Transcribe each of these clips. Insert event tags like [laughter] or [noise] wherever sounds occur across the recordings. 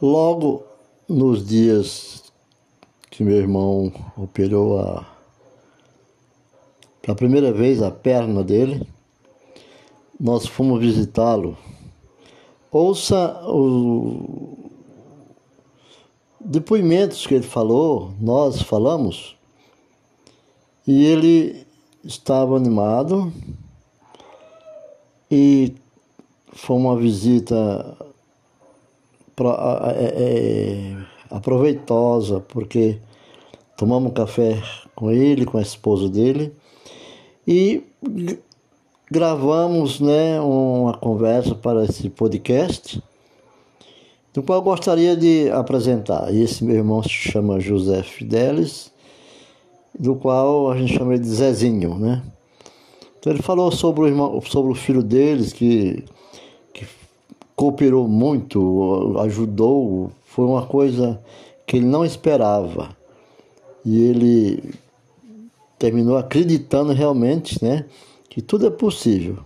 Logo nos dias que meu irmão operou a, pela primeira vez a perna dele, nós fomos visitá-lo. Ouça os depoimentos que ele falou, nós falamos, e ele estava animado e foi uma visita é, é, aproveitosa, porque tomamos café com ele, com a esposa dele, e gravamos né, uma conversa para esse podcast, do qual eu gostaria de apresentar. Esse meu irmão se chama José Fidelis, do qual a gente chama ele de Zezinho, né? Então ele falou sobre o, irmão, sobre o filho deles, que cooperou muito, ajudou, foi uma coisa que ele não esperava. E ele terminou acreditando realmente, né, que tudo é possível.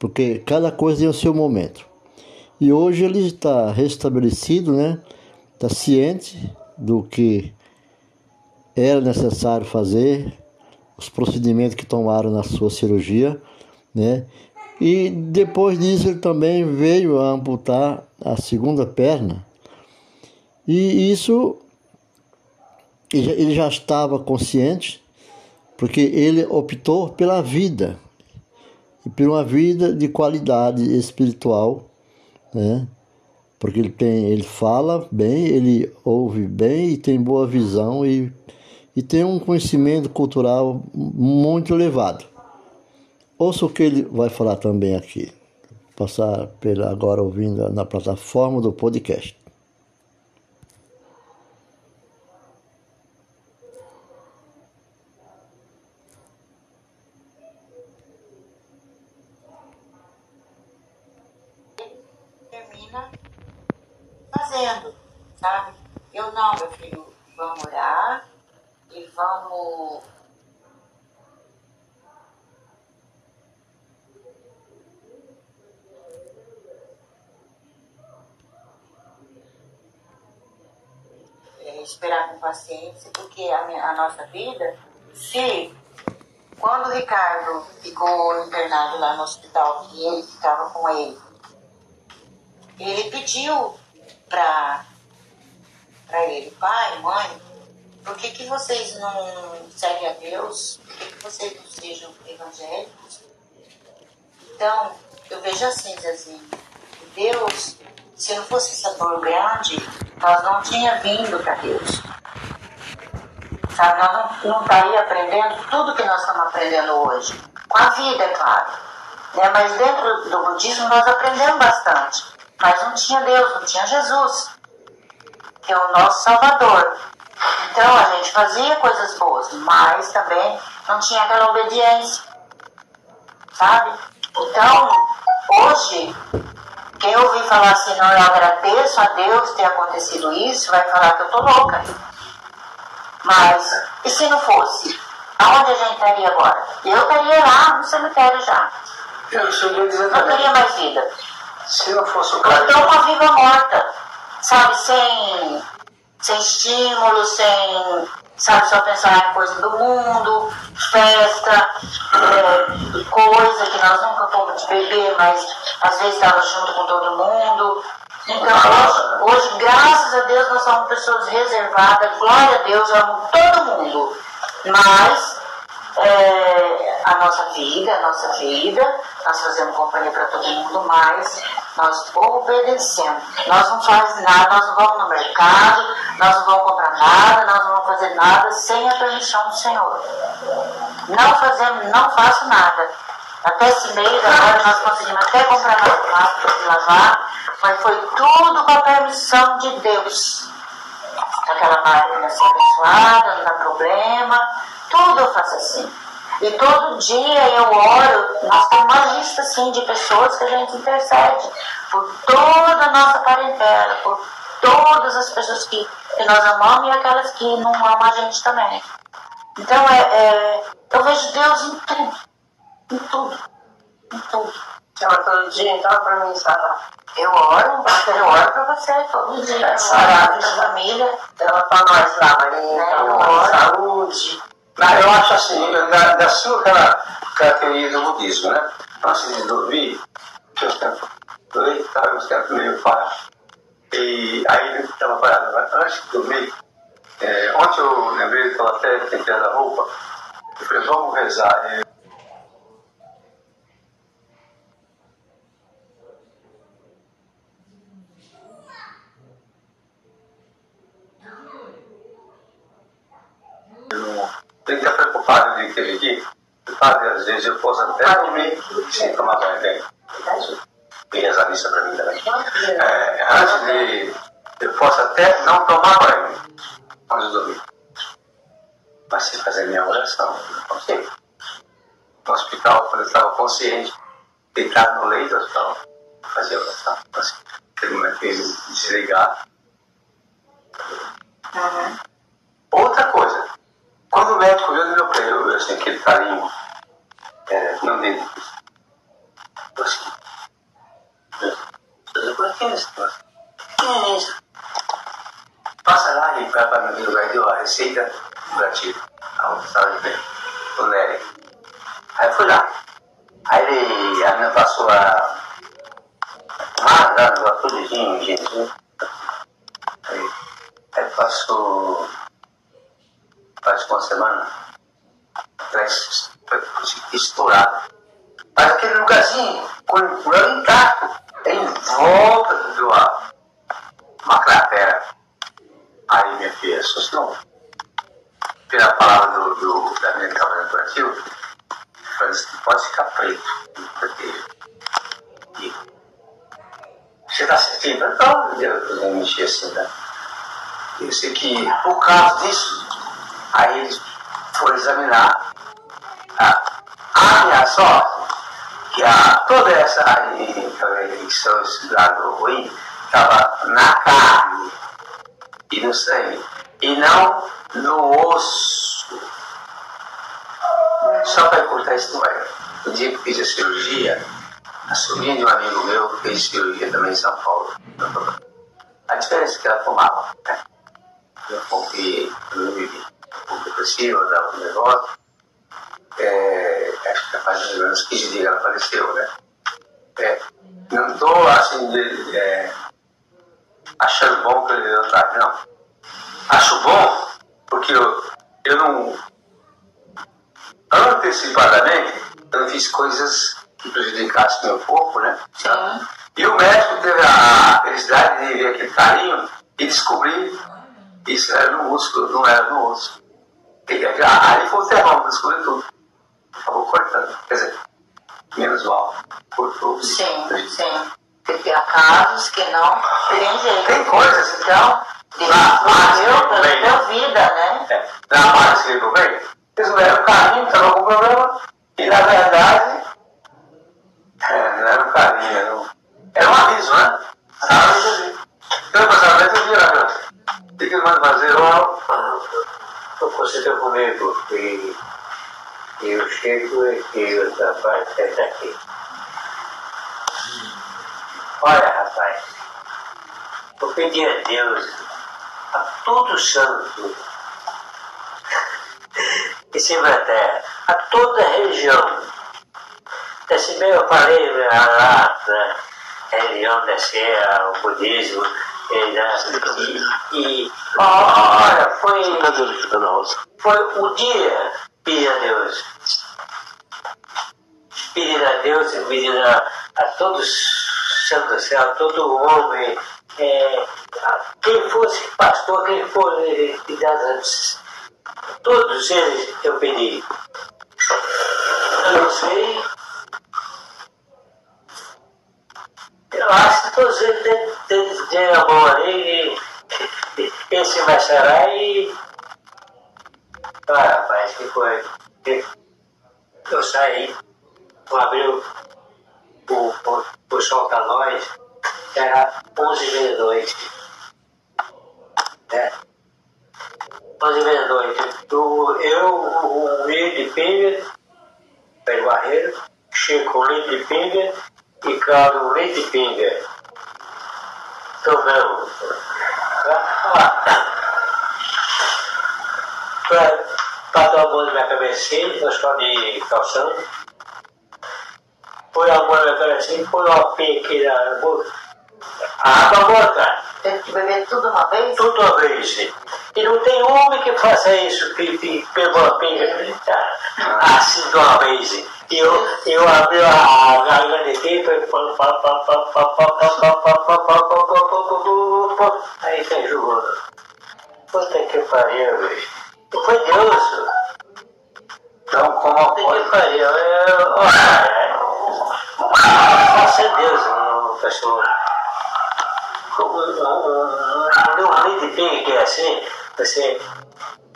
Porque cada coisa tem o seu momento. E hoje ele está restabelecido, né? Está ciente do que era necessário fazer, os procedimentos que tomaram na sua cirurgia, né? E depois disso ele também veio a amputar a segunda perna. E isso ele já estava consciente, porque ele optou pela vida e por uma vida de qualidade espiritual, né? Porque ele tem, ele fala bem, ele ouve bem e tem boa visão e e tem um conhecimento cultural muito elevado. Ouça o que ele vai falar também aqui. Passar pela agora ouvindo na plataforma do podcast. Termina fazendo, sabe? Eu não, meu filho, vamos orar e vamos é, paciência, porque a, minha, a nossa vida, se quando o Ricardo ficou internado lá no hospital, que ele ficava com ele, ele pediu para ele, pai, mãe, por que, que vocês não seguem a Deus? Por que, que vocês não sejam evangélicos? Então, eu vejo assim, Zezinho, Deus, se não fosse essa dor grande, nós não tinha vindo para Deus. Sabe, nós não, não estaria aprendendo tudo que nós estamos aprendendo hoje. Com a vida, é claro. Né? Mas dentro do budismo nós aprendemos bastante. Mas não tinha Deus, não tinha Jesus, que é o nosso Salvador. Então a gente fazia coisas boas, mas também não tinha aquela obediência, sabe? Então, hoje, quem ouvir falar assim, não, eu agradeço a Deus ter acontecido isso, vai falar que eu tô louca. Mas, e se não fosse? Aonde a gente estaria agora? Eu estaria lá no cemitério já. Eu Não teria mais vida. Se não fosse o caso. Então, uma viva morta, sabe, sem sem estímulo, sem, sabe, só pensar em coisa do mundo, festa, é, coisa que nós nunca fomos de beber, mas às vezes estava junto com todo mundo. Então, hoje, hoje, graças a Deus, nós somos pessoas reservadas, glória a Deus, eu amo todo mundo. Mas é, a nossa vida, a nossa vida, nós fazemos companhia para todo mundo, mas nós obedecemos. Nós não fazemos nada, nós não vamos no mercado, nós não vamos comprar nada, nós não vamos fazer nada sem a permissão do Senhor. Não fazemos, não faço nada. Até esse mês agora nós conseguimos até comprar mais máquina de lavar, mas foi tudo com a permissão de Deus. Aquela máquina ser abençoada, não dá problema, tudo eu faço assim. E todo dia eu oro, nós temos uma lista assim, de pessoas que a gente intercede por toda a nossa parentela, por todas as pessoas que, que nós amamos e aquelas que não amam a gente também. Então é, é, eu vejo Deus em tudo, em tudo, em tudo. Chama todo dia, então, pra mim, Sara. Eu oro, eu oro pra você todo dia. Sara, Orar pela família. Ela pra nós lá, Maria, Né, então, ora. saúde. Mas eu acho assim, da, da sua cara- característica do budismo, né? Antes de dormir, eu tempo deitar, eu tempo meio parado. E aí ele estava parado. Mas Antes de dormir, é, ontem eu lembrei que estava até tentando a roupa, eu falei, vamos rezar. E Eu não tenho que estar ter aqui. Sabe, às vezes eu posso até dormir sem tomar banho bem. E rezar missa para mim também. É, antes de. Eu posso até não tomar banho antes de dormir. Mas sem fazer minha oração, não consigo. No hospital, quando eu estava consciente, deitado no leito do hospital, fazia oração. Assim, aquele momento que desligar. Outra coisa, quando o médico viu no meu pé, eu, eu assim, aquele carinho, é, não dele, eu assim, doutor, quem é esse negócio? Quem é isso? Passa lá e vai para meu lugar e deu a receita do gatilho, aonde estava de bem, o Nery. Aí eu fui lá. Aí ele, a menina passou a. Ah, dá tudinho, gente. Aí, aí passou faz uma semana atrás, estourado. Mas aquele lugarzinho, com o plano intacto, em volta do uma, uma cratera. Aí minha filha assustou. Pela palavra do, do, da minha que estava no Brasil, falei assim, pode ficar preto. Porque, e, você está sentindo? Não, eu, eu mexi assim, né? Eu sei que por causa disso, aí eles foram examinar a, minha sorte, que a, toda essa infecção, esse lado ruim, estava na carne e no sangue, e não no osso. Só para contar a história, o dia que fiz a cirurgia, a sobrinha de um amigo meu fez cirurgia também em São Paulo. A diferença é que ela tomava, né? Eu confiei, eu vivi um pouco depressiva, dava um negócio. É, acho que faz mais ou menos 15 dias que ela faleceu, né? É, não estou assim, de, é, achando bom que ele não tá, não. Acho bom porque eu, eu não. Antecipadamente, eu não fiz coisas que prejudicassem meu corpo, né? Sim. E o médico teve a felicidade de ver aquele carinho e descobrir que isso era no músculo, não era no osso. E, aí foi o termômetro, descobriu tudo. Acabou cortando. Quer dizer, menos mal. Cortou. Sim, sim. Porque há casos que não tem jeito. Tem coisas, então. Deus Na pela bem. tua vida, né? É, na que ele bem, eles não eram carinho, estava com problema. E na verdade, é, não era um carinho, era um, era um aviso, né? Sabe? Então, passamento, eu vi lá, meu. O que ele manda fazer? Eu, Eu considero comigo e e eu chego e o rapaz está aqui. Olha, rapaz, eu pedi a Deus, a todo santo, [laughs] cima da terra, a toda a região. Desse bem eu falei né, lá na religião desse, o budismo, e, né, e, e olha, foi foi o dia pedir a Deus. Pedir a Deus, pedir a, a todos santos do céu, a todo homem, é, a quem fosse pastor, quem idade, todos eles eu pedi. Eu não sei. Eu acho que todos eles têm- têm a mão ali, e esse vai sarar e ah, rapaz, que foi? Eu saí, eu abri o, o, o, o sol da loja, era 11 da noite. Né? 11 da noite. Eu, eu o de Pinga, pelo barreiro, Chico de Pinga pinga. Tomamos. Para para dar amor na minha cabecinha, nós de calção. Põe a mão na minha cabecinha, põe uma pinha aqui na boca. A água morta. Tem que beber tudo uma vez? Tudo uma vez. E não tem homem que faça isso, que, que pegou a pinga assim de uma vez. E eu, eu abri a garganta aqui, aí tá jogando. Puta que pariu, velho. Foi Deus. Então, como Puta pode? que pariu. Graças a Deus. Deu um leite de pinga que é assim, você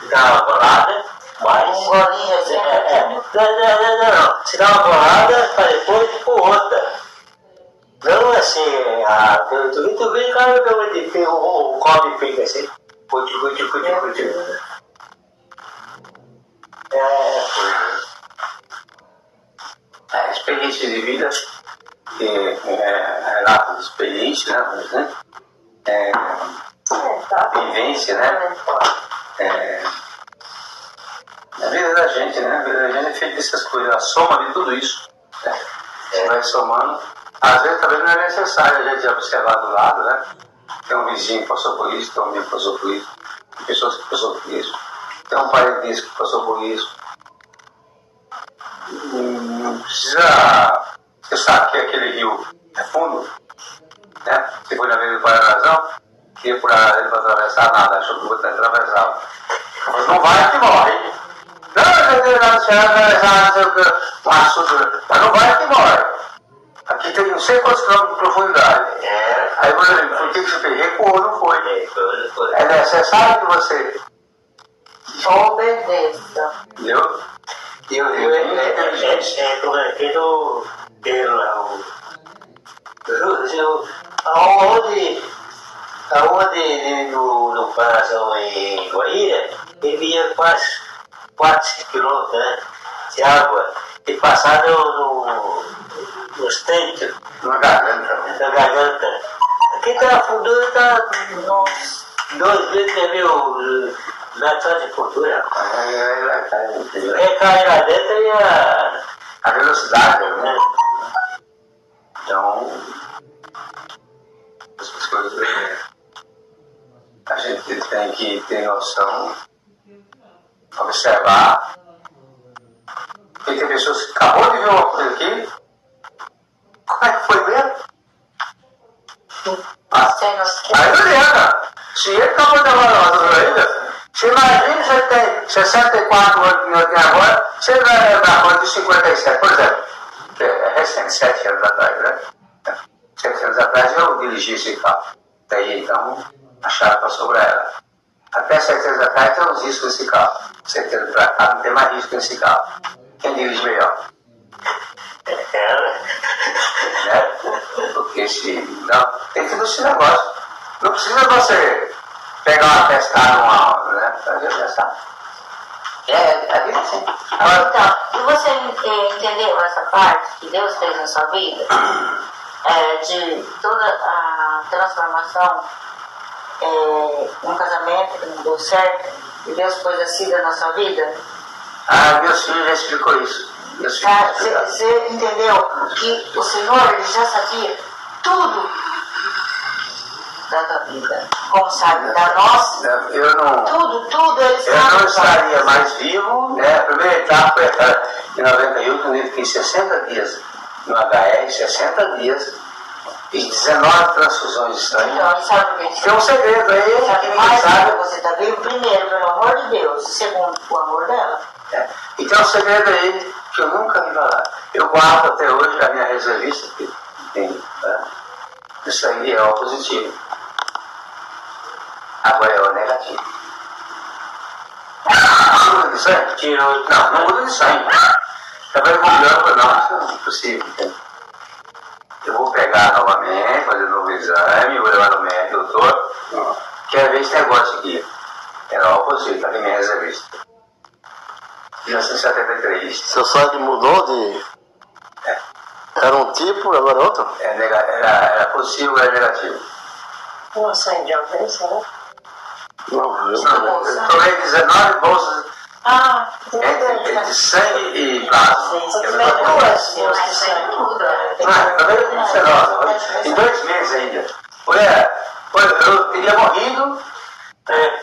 dá uma bolada, mas. Um golinho assim, É, é. Não, não, não, não. Você dá uma bolada para depois por outra. Não assim, ah, tu, tu, tu vem cara deu um de pinga, um de pinga assim. Puti, puti, puti, puti. É, É, experiência de vida, que é, relato de experiência, né? né? É, vivência, né? É, vida da gente, né? A vida da gente é feita dessas coisas, a soma de tudo isso. Né? Você vai somando. Às vezes também não é necessário a gente observar do lado, né? Tem um vizinho que passou por isso, tem um amigo que passou por isso, tem pessoas que passou por isso, tem um parente que passou por isso. Não precisa. Você sabe que aquele rio é fundo, né? Você foi na vez do Paranazão, ia por ele para atravessar nada, achou que o outro. Mas não vai que morre. Não, não não, não sei o que, um assunto, mas não vai que morre. Aqui tem não sei quantos quilômetros de profundidade. é. Aí por exemplo, por que você fez? Recuou, não foi. É. É necessário que você. Obedeça. Entendeu? E eu, É, eu, é, eu, é, é, é o. eu- Aonde. Aonde no, no Parazão em Guaíra, ele vinha quase 4, 5 quilômetros né, de água e passar no, no, nos tanques na garganta. da garganta. Aqui tá afundando, tá uns 2 mil, 3 mil metros de fundura. Quem cair lá dentro ia. A velocidade, né? né, Então, essas coisas é, a gente tem que ter noção, observar. Porque tem pessoas que acabou de ver uma coisa aqui. Como é que foi mesmo? Ah, Aí adianta. Se ele acabou de levar uma ainda, você imagina você tem 64 anos que eu tenho agora, você vai dar conta de 57, por exemplo. Que é recente, 7 anos atrás, né? 7 anos atrás eu dirigi esse carro. Daí então a chave passou para ela. Até 7 anos atrás tem uns riscos nesse carro. 7 anos para cá não tem mais risco nesse carro. Quem dirige melhor? né? Porque se. Não, tem que ir nesse negócio. Não precisa você pegar uma testada numa. Né? Fazer testar. É, a vida é assim. Agora, Então, e você entendeu essa parte que Deus fez na sua vida? [clears throat] É, de toda a transformação é, num casamento que não deu certo, e Deus pôs a Cida na sua vida? ah, meus filhos já explicou isso. Tá? Você entendeu que o Senhor ele já sabia tudo da tua vida, como sabe da nossa, Eu não. tudo, tudo ele Eu não sabe. estaria mais vivo, né? A primeira etapa foi aquela de 98, onde eu fiquei 60 dias no HR, 60 dias, fiz 19 transfusões de sangue. Então, sabe o que Tem um segredo aí que Sabe ninguém mais sabe. que você está vivo, primeiro, pelo amor de Deus, e segundo, o amor dela. É. E tem um segredo aí que eu nunca vi falar. Eu guardo até hoje a minha reservista, que tem, né? isso aí é o positivo. Agora é o negativo. Muda de sangue? tirou. Não, não muda de sangue. Também com branco, não, isso não é possível. entende? Eu vou pegar novamente, fazer novo exame, vou levar no médico, doutor. Quero ver esse negócio aqui. É o possível, tá aqui minha reservista. 1973. Seu sangue mudou de. Era um tipo, agora é outro? É, nega, era, era positivo, era negativo. Uma sangue de alcance, né? Não, eu. Eu tomei 19 bolsas Ah, entre, entre sangue e plasma. Tomei não- duas de sangue. muda. Ah, eu tomei 19, em dois meses ainda. É, foi, eu teria morrido, É.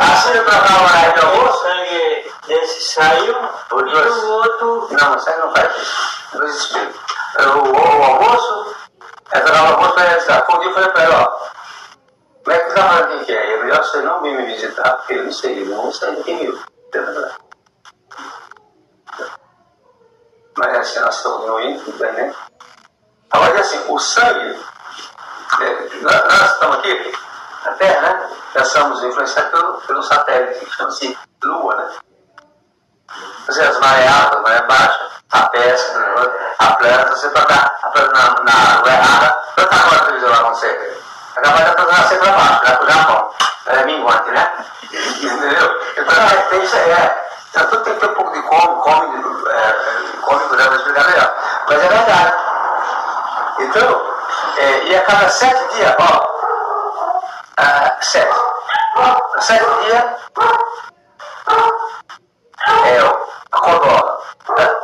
assim eu tava hora de O almoço. sangue desse saiu Por e o outro. Não, mas sangue não faz isso. Explico. Eu, o, o almoço, essa tava no almoço, foi essa. Foi um dia eu falei pra ela, ó. Como é que tá falando quem que é? Eu melhor você não vir me visitar, porque eu não sei, eu não sei quem viu. Estamos no bem, né? Agora, assim, o sangue, é, nós, nós estamos aqui, na Terra, né? Nós somos influenciados pelo, pelo satélite, que chama-se Lua, né? Quer dizer, as marés altas, as marés baixas, a pesca, a planta, você plantar a planta na, na lua errada, planta agora a televisão lá você. É capaz de plantar nascer pra baixo, vai pro Japão. Ela é minguante, né? Entendeu? Então, é, aí, é. Então, tudo tem que ter um pouco de come, come, é, é, come, cuidado pra explicar melhor. Mas é verdade. Então, é, e a cada sete dias, ó, ah, sete. Sete dias, é a cordola. Tá?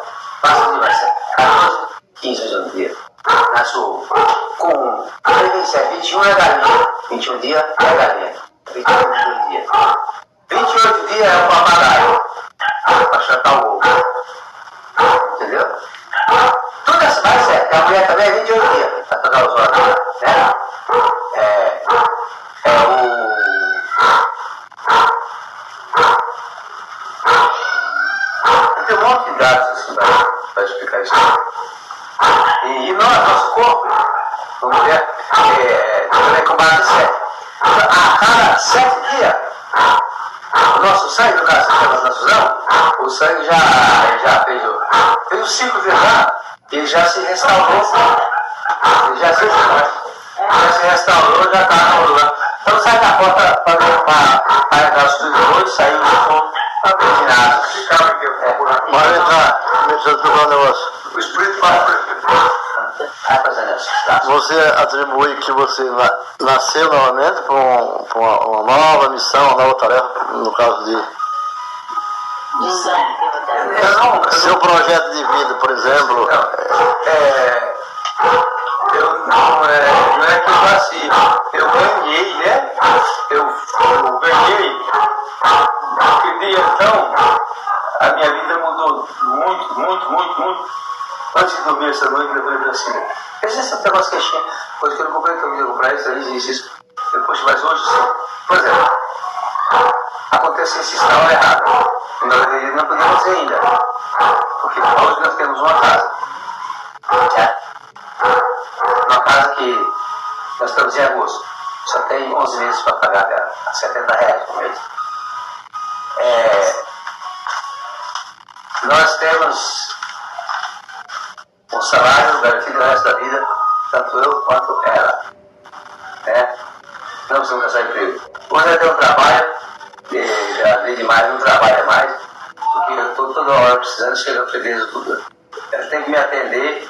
Passa de mais 14, 15 dias no dia. Nasce. Com 37, 21 é galinha. 21 dias é galinha. 28 dias. 28 dias é o papagaio. Para chutar o ovo. Entendeu? Tudo essa mais certo. A mulher também é 28 dias. Para tocar os olhos. Né? É, é o. Tem um monte de dados assim para explicar isso. E, e nós, nosso corpo, vamos ver, é, também com base sete. Então, a cada sete dias, o nosso sangue, no caso, sistema da transfusão, o sangue já, já fez, o, ciclo viajar, ele já se restaurou. Ele já se, já se restaurou, já está no lugar. Então sai da porta para entrar os dois, saiu do som, para ver de nada. Ficava aqui, é, Pode entrar, deixa eu explicar um negócio. o espírito. Tá. Você atribui que você na- nasceu novamente para um, uma, uma nova missão, uma nova tarefa, no caso de não, eu seu projeto de vida, por exemplo. não, é, eu não, é, não é que eu nasci, eu ganhei, né? Eu, eu ganhei. Aquele dia, então, a minha vida mudou muito, muito, muito, muito. Antes de dormir essa noite, eu falei assim, existe até umas queixinhas, coisa que eu não comprei, que eu ia comprar isso, isso. Eu, poxa, mas hoje, sim. por exemplo, aconteceu isso na hora errada. Nós não podemos dizer ainda. Porque hoje nós temos uma casa. É. Uma casa que nós estamos em agosto. Só tem 11 meses para pagar dela. A 70 reais por mês. É, nós temos um salário garantido o resto da vida, tanto eu quanto ela. Né? Não precisamos caçar emprego. Hoje eu tenho um trabalho, e já vi demais, não trabalha mais, porque eu estou toda hora precisando, chega a freguesa tudo. Ela tem que me atender,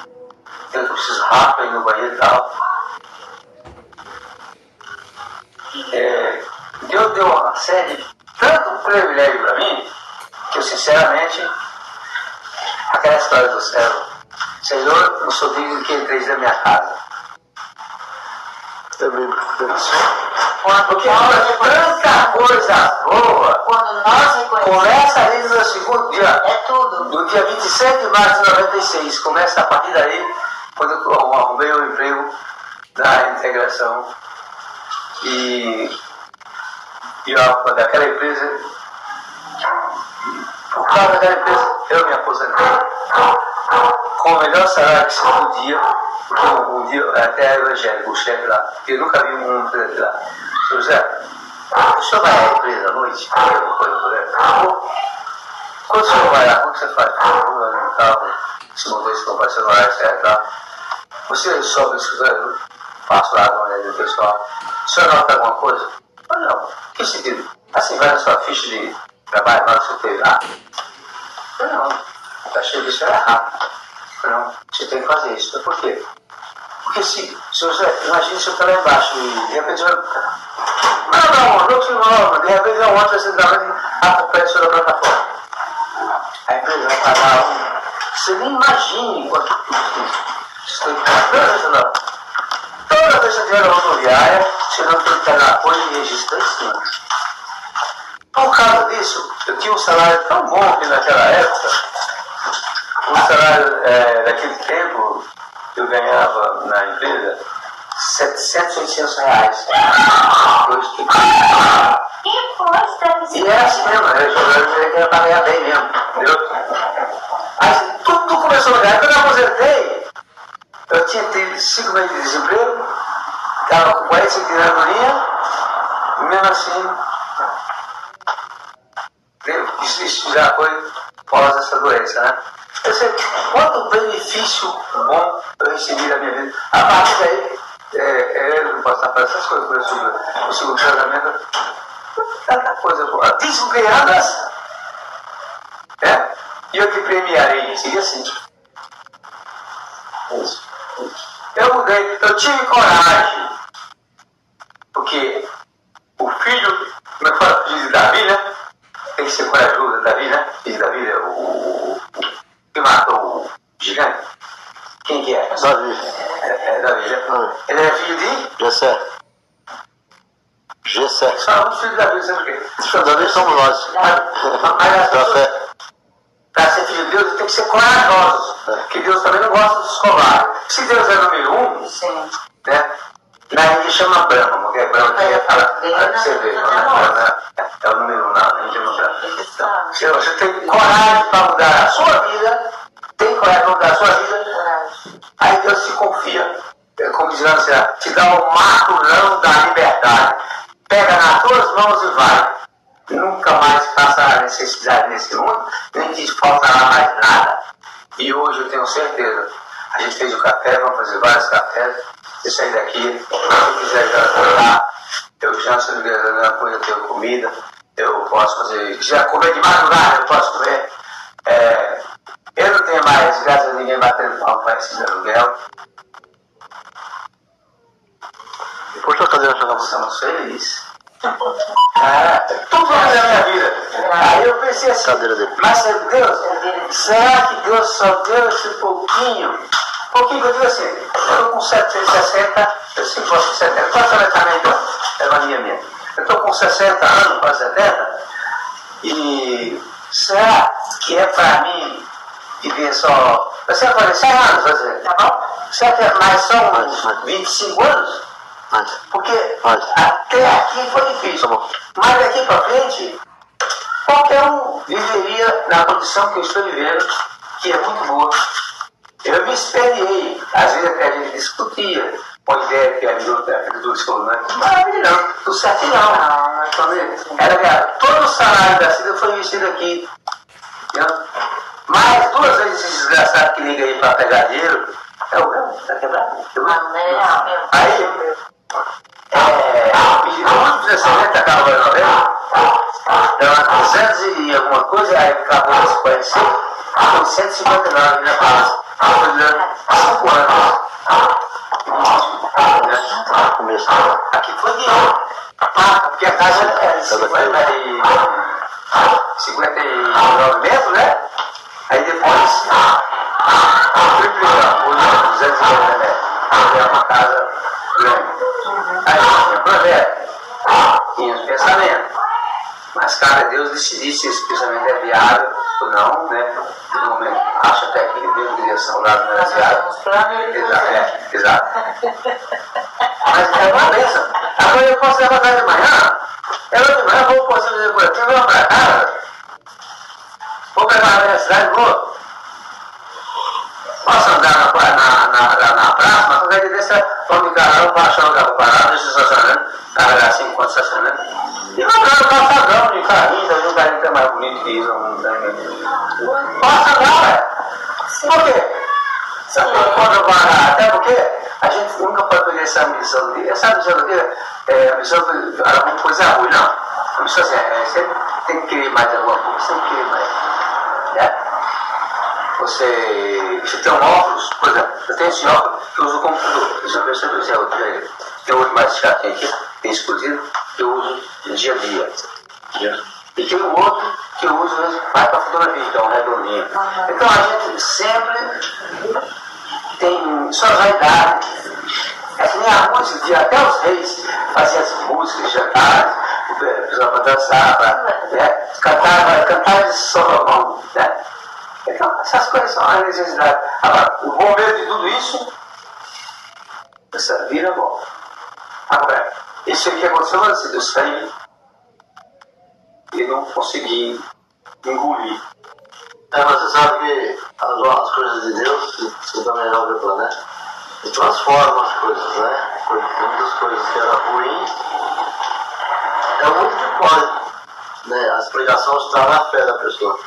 eu preciso rápido ir no banheiro e tal. É, Deus deu uma série tanto privilégio para mim, que eu sinceramente, aquela história do céu, Senhor, não sou digno que entreis na minha casa. É bíblico. Porque olha, tanta coisa boa. Quando nós reconhecemos, Começa ali no segundo dia, é tudo. no dia 27 de março de 96. Começa a partir daí, quando eu arrumei o emprego da integração. E, e ó, daquela empresa, por causa daquela empresa, eu me aposentei com o melhor salário que se podia, porque um, um dia até era evangélico, o chefe lá, porque eu nunca vi um presidente lá. Senhor José, o senhor vai à empresa à noite? Eu coisa aí. Quando o senhor vai lá, como que você faz? Eu vou no carro, se não se não vai ser no horário certo, tá? Você sobe o escritório, faço lá com o pessoal. O senhor nota alguma coisa? Ah, não. Que sentido? Assim, vai na sua ficha de trabalho, que você teve. Ah, não. Tá cheio disso é errado. Não, você tem que fazer isso. Por quê? Porque se, se você, imagina se eu estou lá embaixo e de repente eu. Não, não, não te não, de repente eu ontem você trabalha apareceu na plataforma. A empresa vai pagar um. Você nem imagine quanto custa isso. Toda não. Toda vez que eu tiver na rodoviária, você não tem que na coisa e registrar isso. Por causa disso, eu tinha um salário tão bom que naquela época, um salário é, daquele tempo, eu ganhava na empresa 700, 800 reais. Hoje que... Que coisa! E é assim mesmo, eu queria pagar bem mesmo, entendeu? Aí tudo começou a mudar. Quando eu aposentei, eu tinha tido 5 meses de desemprego, estava com 45 de linha, e mesmo assim, isso, isso já foi pós essa doença, né? Sei quanto benefício bom eu recebi da minha vida. A partir daí, é, é, eu não posso fazendo essas coisas, por exemplo, o segundo casamento, tanta coisa boa. Desganhadas, né? E eu te premiarei. Seria assim. Isso. Eu mudei, eu tive coragem. Porque o filho, como é que fala? Filho de Davi, né? Tem que ser corajoso, Davi, né? Filho de Davi, o, o, o que matou o gigante. Quem que é? Davi. É, é Davi, né? Hum. Ele é filho de. Gessé. Gessé. Só um filho de Davi, sabe por quê? Davi somos nós. Mas, mas Da para ser filho de Deus, tem que ser corajosos. Que Deus também não gosta dos covardes. Se Deus é número um, Sim. né? Na Índia chama Brahma, porque Brahma que ia falar, para você ver, não é, é o número um, não, na Índia não Brahma. Então, se você tem coragem para mudar a sua vida, tem coragem para mudar a sua vida, aí Deus se confia, é como diz lá, te dá o matulão da liberdade. Pega nas tuas mãos e vai. Nunca mais passará necessidade nesse mundo, nem te faltará mais nada. E hoje eu tenho certeza, a gente fez o café, vamos fazer vários cafés. Eu sair daqui, se quiser jantar, eu já se quiser alguma coisa, eu tenho comida, eu posso fazer. Quiser comer de madrugada, eu posso comer. É, eu não tenho mais, graças a ninguém batendo palma para esse meu aluguel. Puxa a cadeira pra Nós estamos felizes. Ah, tudo na minha vida. Aí eu pensei assim, mas Deus, será que Deus só deu esse pouquinho? Pouquinho que eu digo assim, eu estou com 760, eu sei que você 70, quanto ela também então? É a minha minha. Eu estou com 60 anos, quase 70, e será que é para mim viver só. Você vai fazer 100 anos, vai dizer, tá bom? Será que é mais só uns 25 anos? Mas, Porque Mas- até aqui foi difícil. Tá. Mas daqui para frente, qualquer um viveria na condição que eu estou vivendo, que é muito boa. Eu me espelhei, às vezes até a gente discutia, com a ideia que a agricultura falou, não é maravilha não, tudo certo não. Não, Tá? Era todo o salário da Cida foi investido aqui. entendeu? Mais duas vezes esse desgraçado que liga aí para pegar dinheiro, é o meu, tá quebrado? Né? Não, meu. Aí, é, de excelente, acabou a novela, dava 200 e alguma coisa, aí acabou esse 45, ficou 159 na casa. Foi durante 5 anos. Aqui foi de placa, porque a casa era de 50 e, 59 metros, né? Aí depois é 250 metros. É uma casa grande. Aí tinha projeto, tinha os pensamentos. Mas cabe a Deus decidir se esse pensamento é viável ou não, né? No momento, acho até que ele mesmo queria saudade não era viável. E ele Exato, é, exato. Mas é uma benção. Agora eu posso levantar de manhã, eu de manhã vou para o fazer coletivo, vou para casa, vou pegar a minha cidade, vou. Posso andar na, na, na, na, praça, mas qualquer dia desse, vamos de carro, vou achar um carro parado, estacionando, carregar cinco quantos estacionando. E vou andar no calçadão de carrinho, talvez um carrinho que é mais bonito que isso, tem mesmo. Posso andar, velho. Por quê? Sabe quando eu andar? Até porque a gente nunca pode perder essa missão dia. Essa missão dia é a missão de alguma coisa ruim, não. A missão assim, é, sempre tem que querer mais alguma coisa, sempre querer mais. Né? Você, você tem um óculos, por exemplo, eu tenho esse óculos que eu uso o computador, você já percebeu, já, já, tem outro mais chatinho aqui, tem exclusivo, que eu uso dia a dia. E tem um outro que eu uso mesmo mais para fotografia, que é um redondinho. Então a gente sempre tem suas vaidades. É que nem a música, de até os reis faziam as músicas, cantavam, pessoal para dançar, para né? cantar, cantar de Salomão. Né? Então, essas coisas são a necessidade. Agora, o bom meio de tudo isso, essa vira bom. Agora, isso aqui aconteceu antes do sangue e não consegui engolir. É, mas você sabe que as, as coisas de Deus, você também já ouviu né? E transforma as coisas, né? Muitas coisas que eram ruins, é o único que pode, né? A explicação está na fé da pessoa.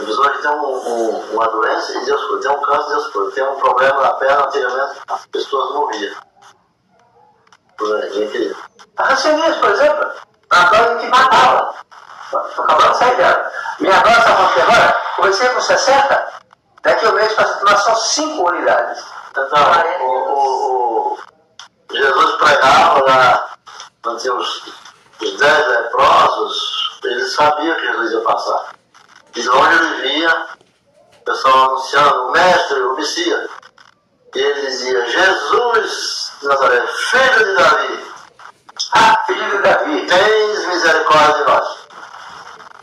A pessoa que tem um, um, uma doença e Deus cura, tem um câncer, Deus cura, tem um problema na perna, antigamente as pessoas morriam. A racionismo, por exemplo, a dor que matava. Acabando de sair dela. Minha dose está falando agora, comecei com 60, daqui a um mês passa a tomar só 5 unidades. Então, o, o, o Jesus pregava lá, quando tinha os, os dez leprosos, ele sabia que Jesus ia passar. De longe ele via o pessoal anunciando, o mestre, o Messias. E ele dizia, Jesus de Nazaré, filho de Davi, Ah, filho de Davi. tens misericórdia de nós.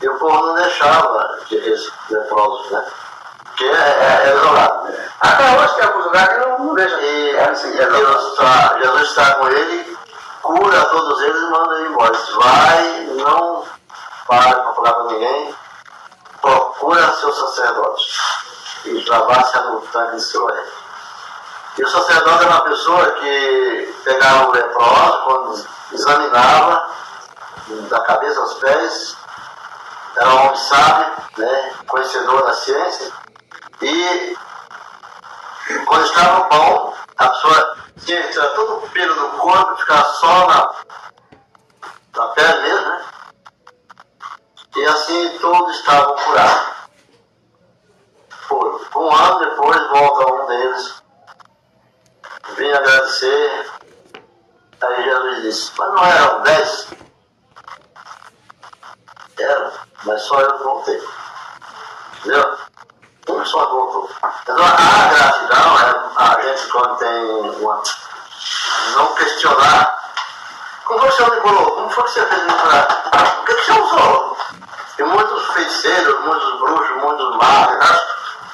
E o povo não deixava que aqueles leprosos, né? Porque é, é, é isolado, né? Até hoje tem alguns lugares que não, não deixam. E É, assim, é, Deus está, Jesus está com ele, cura todos eles e manda ele embora. Vai, não para para falar com ninguém, procura seu sacerdote e lavasse no tanque de Siloé. E o sacerdote era uma pessoa que pegava o leproso, quando examinava, da cabeça aos pés, era um homem sábio, né, conhecedor da ciência, e quando estava bom, a pessoa tinha que tirar todo o pelo do corpo, ficar só na, na pele mesmo, né? E assim todos estavam curados. Foram. Um ano depois volta um deles, vim agradecer. Aí Jesus disse, mas não eram dez? Eram, mas só eu voltei. Entendeu? Um só voltou. Então a gratidão é a gente quando tem uma. não questionar. Como foi que você me colocou? Como foi que você fez isso pra. O que, que você usou? E muitos feiticeiros, muitos bruxos, muitos magos, né?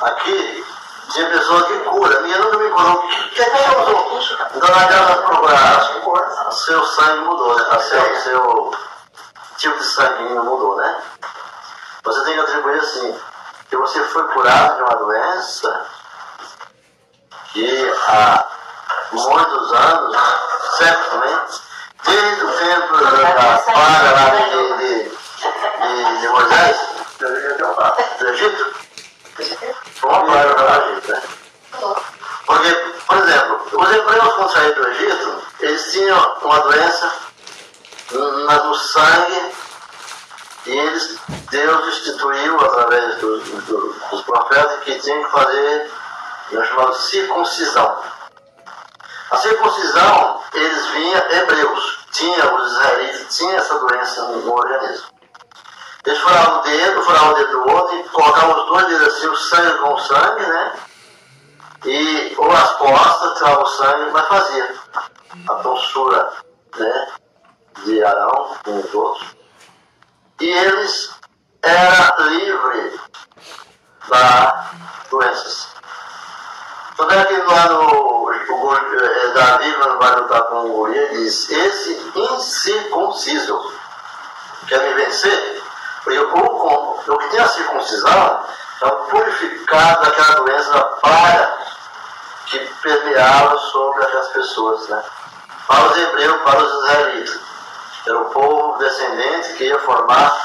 aqui, tinha pessoa que cura. Minha nunca me curou. O que, você usou? Então não adianta procurar. Seu sangue mudou, né? Seu, seu tipo de sangue mudou, né? Você tem que atribuir assim, que você foi curado de uma doença que há muitos anos, certamente, desde o tempo da praga lá de, de, de, de Moisés, do Egito, uma praga lá do Egito, né? Porque, por exemplo, os hebreus quando saíram do Egito, eles tinham uma doença no sangue e eles, Deus instituiu através do- do- dos profetas que tinham que fazer o chamado circuncisão. A circuncisão, eles vinham hebreus, tinha os israelitas, tinha essa doença no organismo. Eles furavam o dedo, furavam o dedo do outro e colocavam os dois dedos assim, o sangue com o sangue, né? E, ou as costas, tiravam o sangue, mas fazia a tonsura, né? De Arão com os outros e eles eram livres das doenças. Tanto é que lá no Go- eh, Davi, quando vai lutar com o Golias, diz, esse incircunciso quer me vencer? O, que tem a circuncisão é o purificado daquela doença, praga que permeava sobre aquelas pessoas, né? Para os hebreus, para os israelitas. Era o povo descendente que ia formar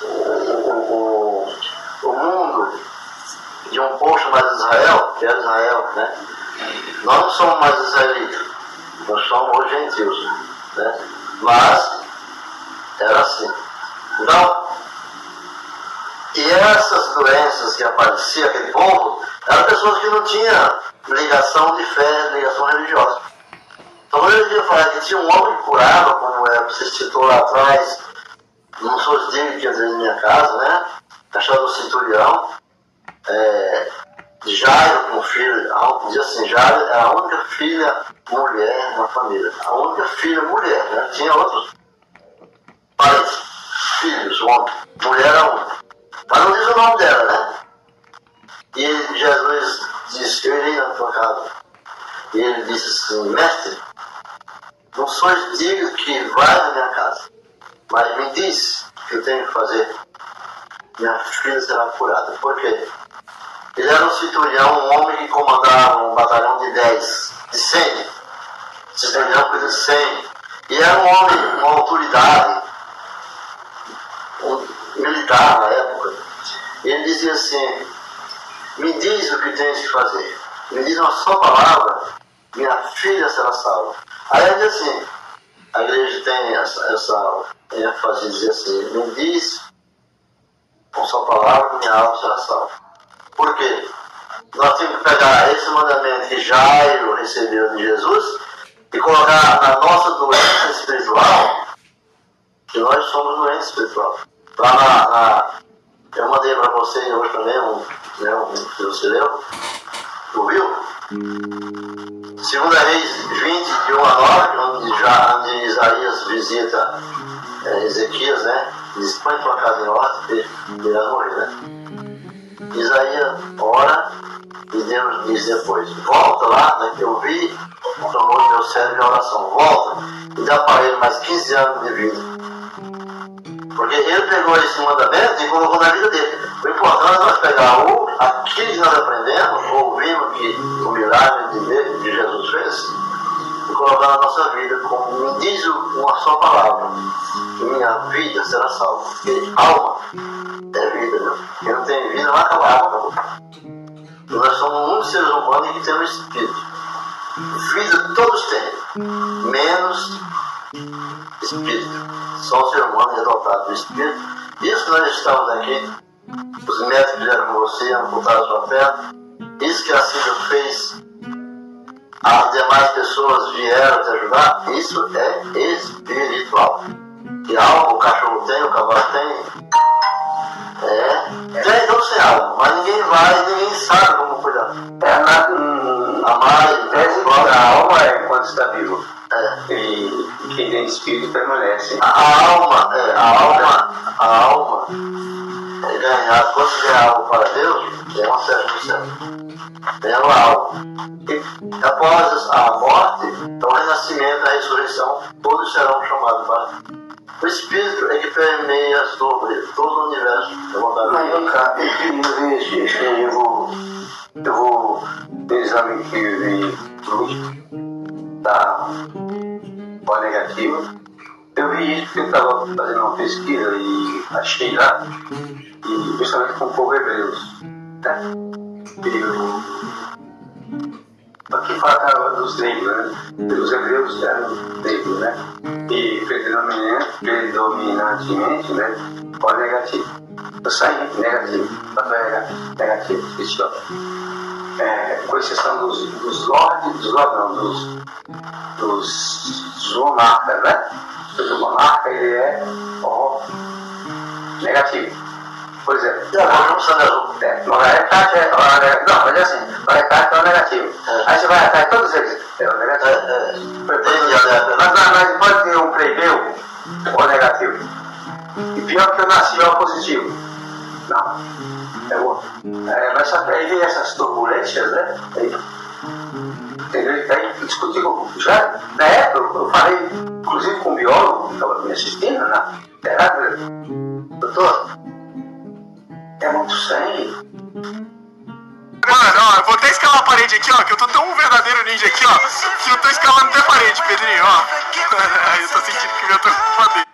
o, o, o, o mundo de um povo chamado Israel, que era Israel, né? Nós não somos mais israelitas, nós somos os gentios, né? Mas era assim. Então, E essas doenças que apareciam aquele povo, eram pessoas que não tinham ligação de fé, ligação religiosa. Então eu ia falar que tinha um homem curava, como é, você citou lá atrás, não sou dias que às em minha casa, né? Achando o cinturão. É, Jairo com filho, diz assim, Jairo era a única filha mulher na família. A única filha mulher, né? Tinha outros pais, filhos, homens. Mulher era única. Mas não diz o nome dela, né? E Jesus disse, eu irei na tua casa. E ele disse assim, mestre, não sois digno que vai na minha casa, mas me diz o que eu tenho que fazer. Minha filha será curada. Por quê? Ele era um centurião, um homem que comandava um batalhão de 10, de 100. Centurião coisa de 100. E era um homem, uma autoridade, um militar na época. E ele dizia assim: Me diz o que tens que fazer. Me diz uma só palavra, minha filha será salva. Aí ele diz assim: A igreja tem essa, essa ênfase de dizer assim: Me diz com sua palavra, minha alma será salva. Por quê? Nós temos que pegar esse mandamento que Jairo recebeu de Jesus e colocar na nossa doença espiritual, que nós somos doentes espiritual. Lá na, na eu mandei para você hoje também um, né, um que você leu, ouviu? Segunda Reis 20, de 1 a 9, onde, já, onde Isaías visita é, Ezequias, né? Diz, põe tua casa em ordem, ele vai morrer, né? Isaías ora e Deus diz depois, volta lá, né, que eu vi do meu cérebro de oração, volta e dá para ele mais 15 anos de vida. Porque ele pegou esse mandamento e colocou na vida dele. O importante é nós pegar o, aquilo que nós aprendemos, ouvimos que o milagre de, de Jesus fez, e colocar na nossa vida, como me diz uma só palavra, minha vida será salva. Porque alma é vida, né? Quem não tem vida vai acabar, acabou. Nós somos muitos seres humanos que temos espírito. Vida todos têm, menos espírito. Só o ser humano é dotado do espírito. Isso que nós estamos aqui, os médicos fizeram com você, amputaram a sua perna. Isso que a Cida fez, as demais pessoas vieram te ajudar. Isso é espiritual. Que algo o cachorro tem, o cavalo tem, é, tem todos sem alma, mas ninguém vai, ninguém sabe como cuidar. É, na, hum, a mais, tese a alma é enquanto está vivo. É. E, quem tem espírito permanece. A, alma, é, a alma, a alma é ganhar, ganhar algo para Deus, é uma céu. É uma alma. E após a morte, o renascimento, a ressurreição, todos serão chamados para o Espírito é que permeia sobre todo o universo da vontade Mas vem cá, eu vou, eu vou ter exame que vi da O negativo. Eu vi isso porque eu estava fazendo uma pesquisa e achei lá, e principalmente com o povo hebreus. Né? aqui fala dos negros, né? Os hebreus eram negros, né? E predominantemente, né? O negativo. Eu saí negativo, papel negativo, isso, é, com exceção dos, dos lords, dos lords não, dos, dos monarcas, né? O monarca ele é ó, negativo. Por exemplo, não precisa azul. É, no recate é, é, não, mas é assim, recate é o negativo. É. Aí você vai atrás de todos eles. É o negativo. É, é. Mas, mas, mas pode ter um plebeu ou negativo. E pior que eu nasci ó positivo. Não. É. É, que aí vem essas turbulências, né? Entendeu? Então, aí discutiu já na época eu falei, inclusive com um biólogo que estava me assistindo na terapia, doutor, é muito sangue. Mano, ó, eu vou até escalar a parede aqui, ó, que eu tô tão um verdadeiro ninja aqui, ó, que eu tô escalando até a parede, Pedrinho, ó. [laughs] eu tô sentindo que eu tô com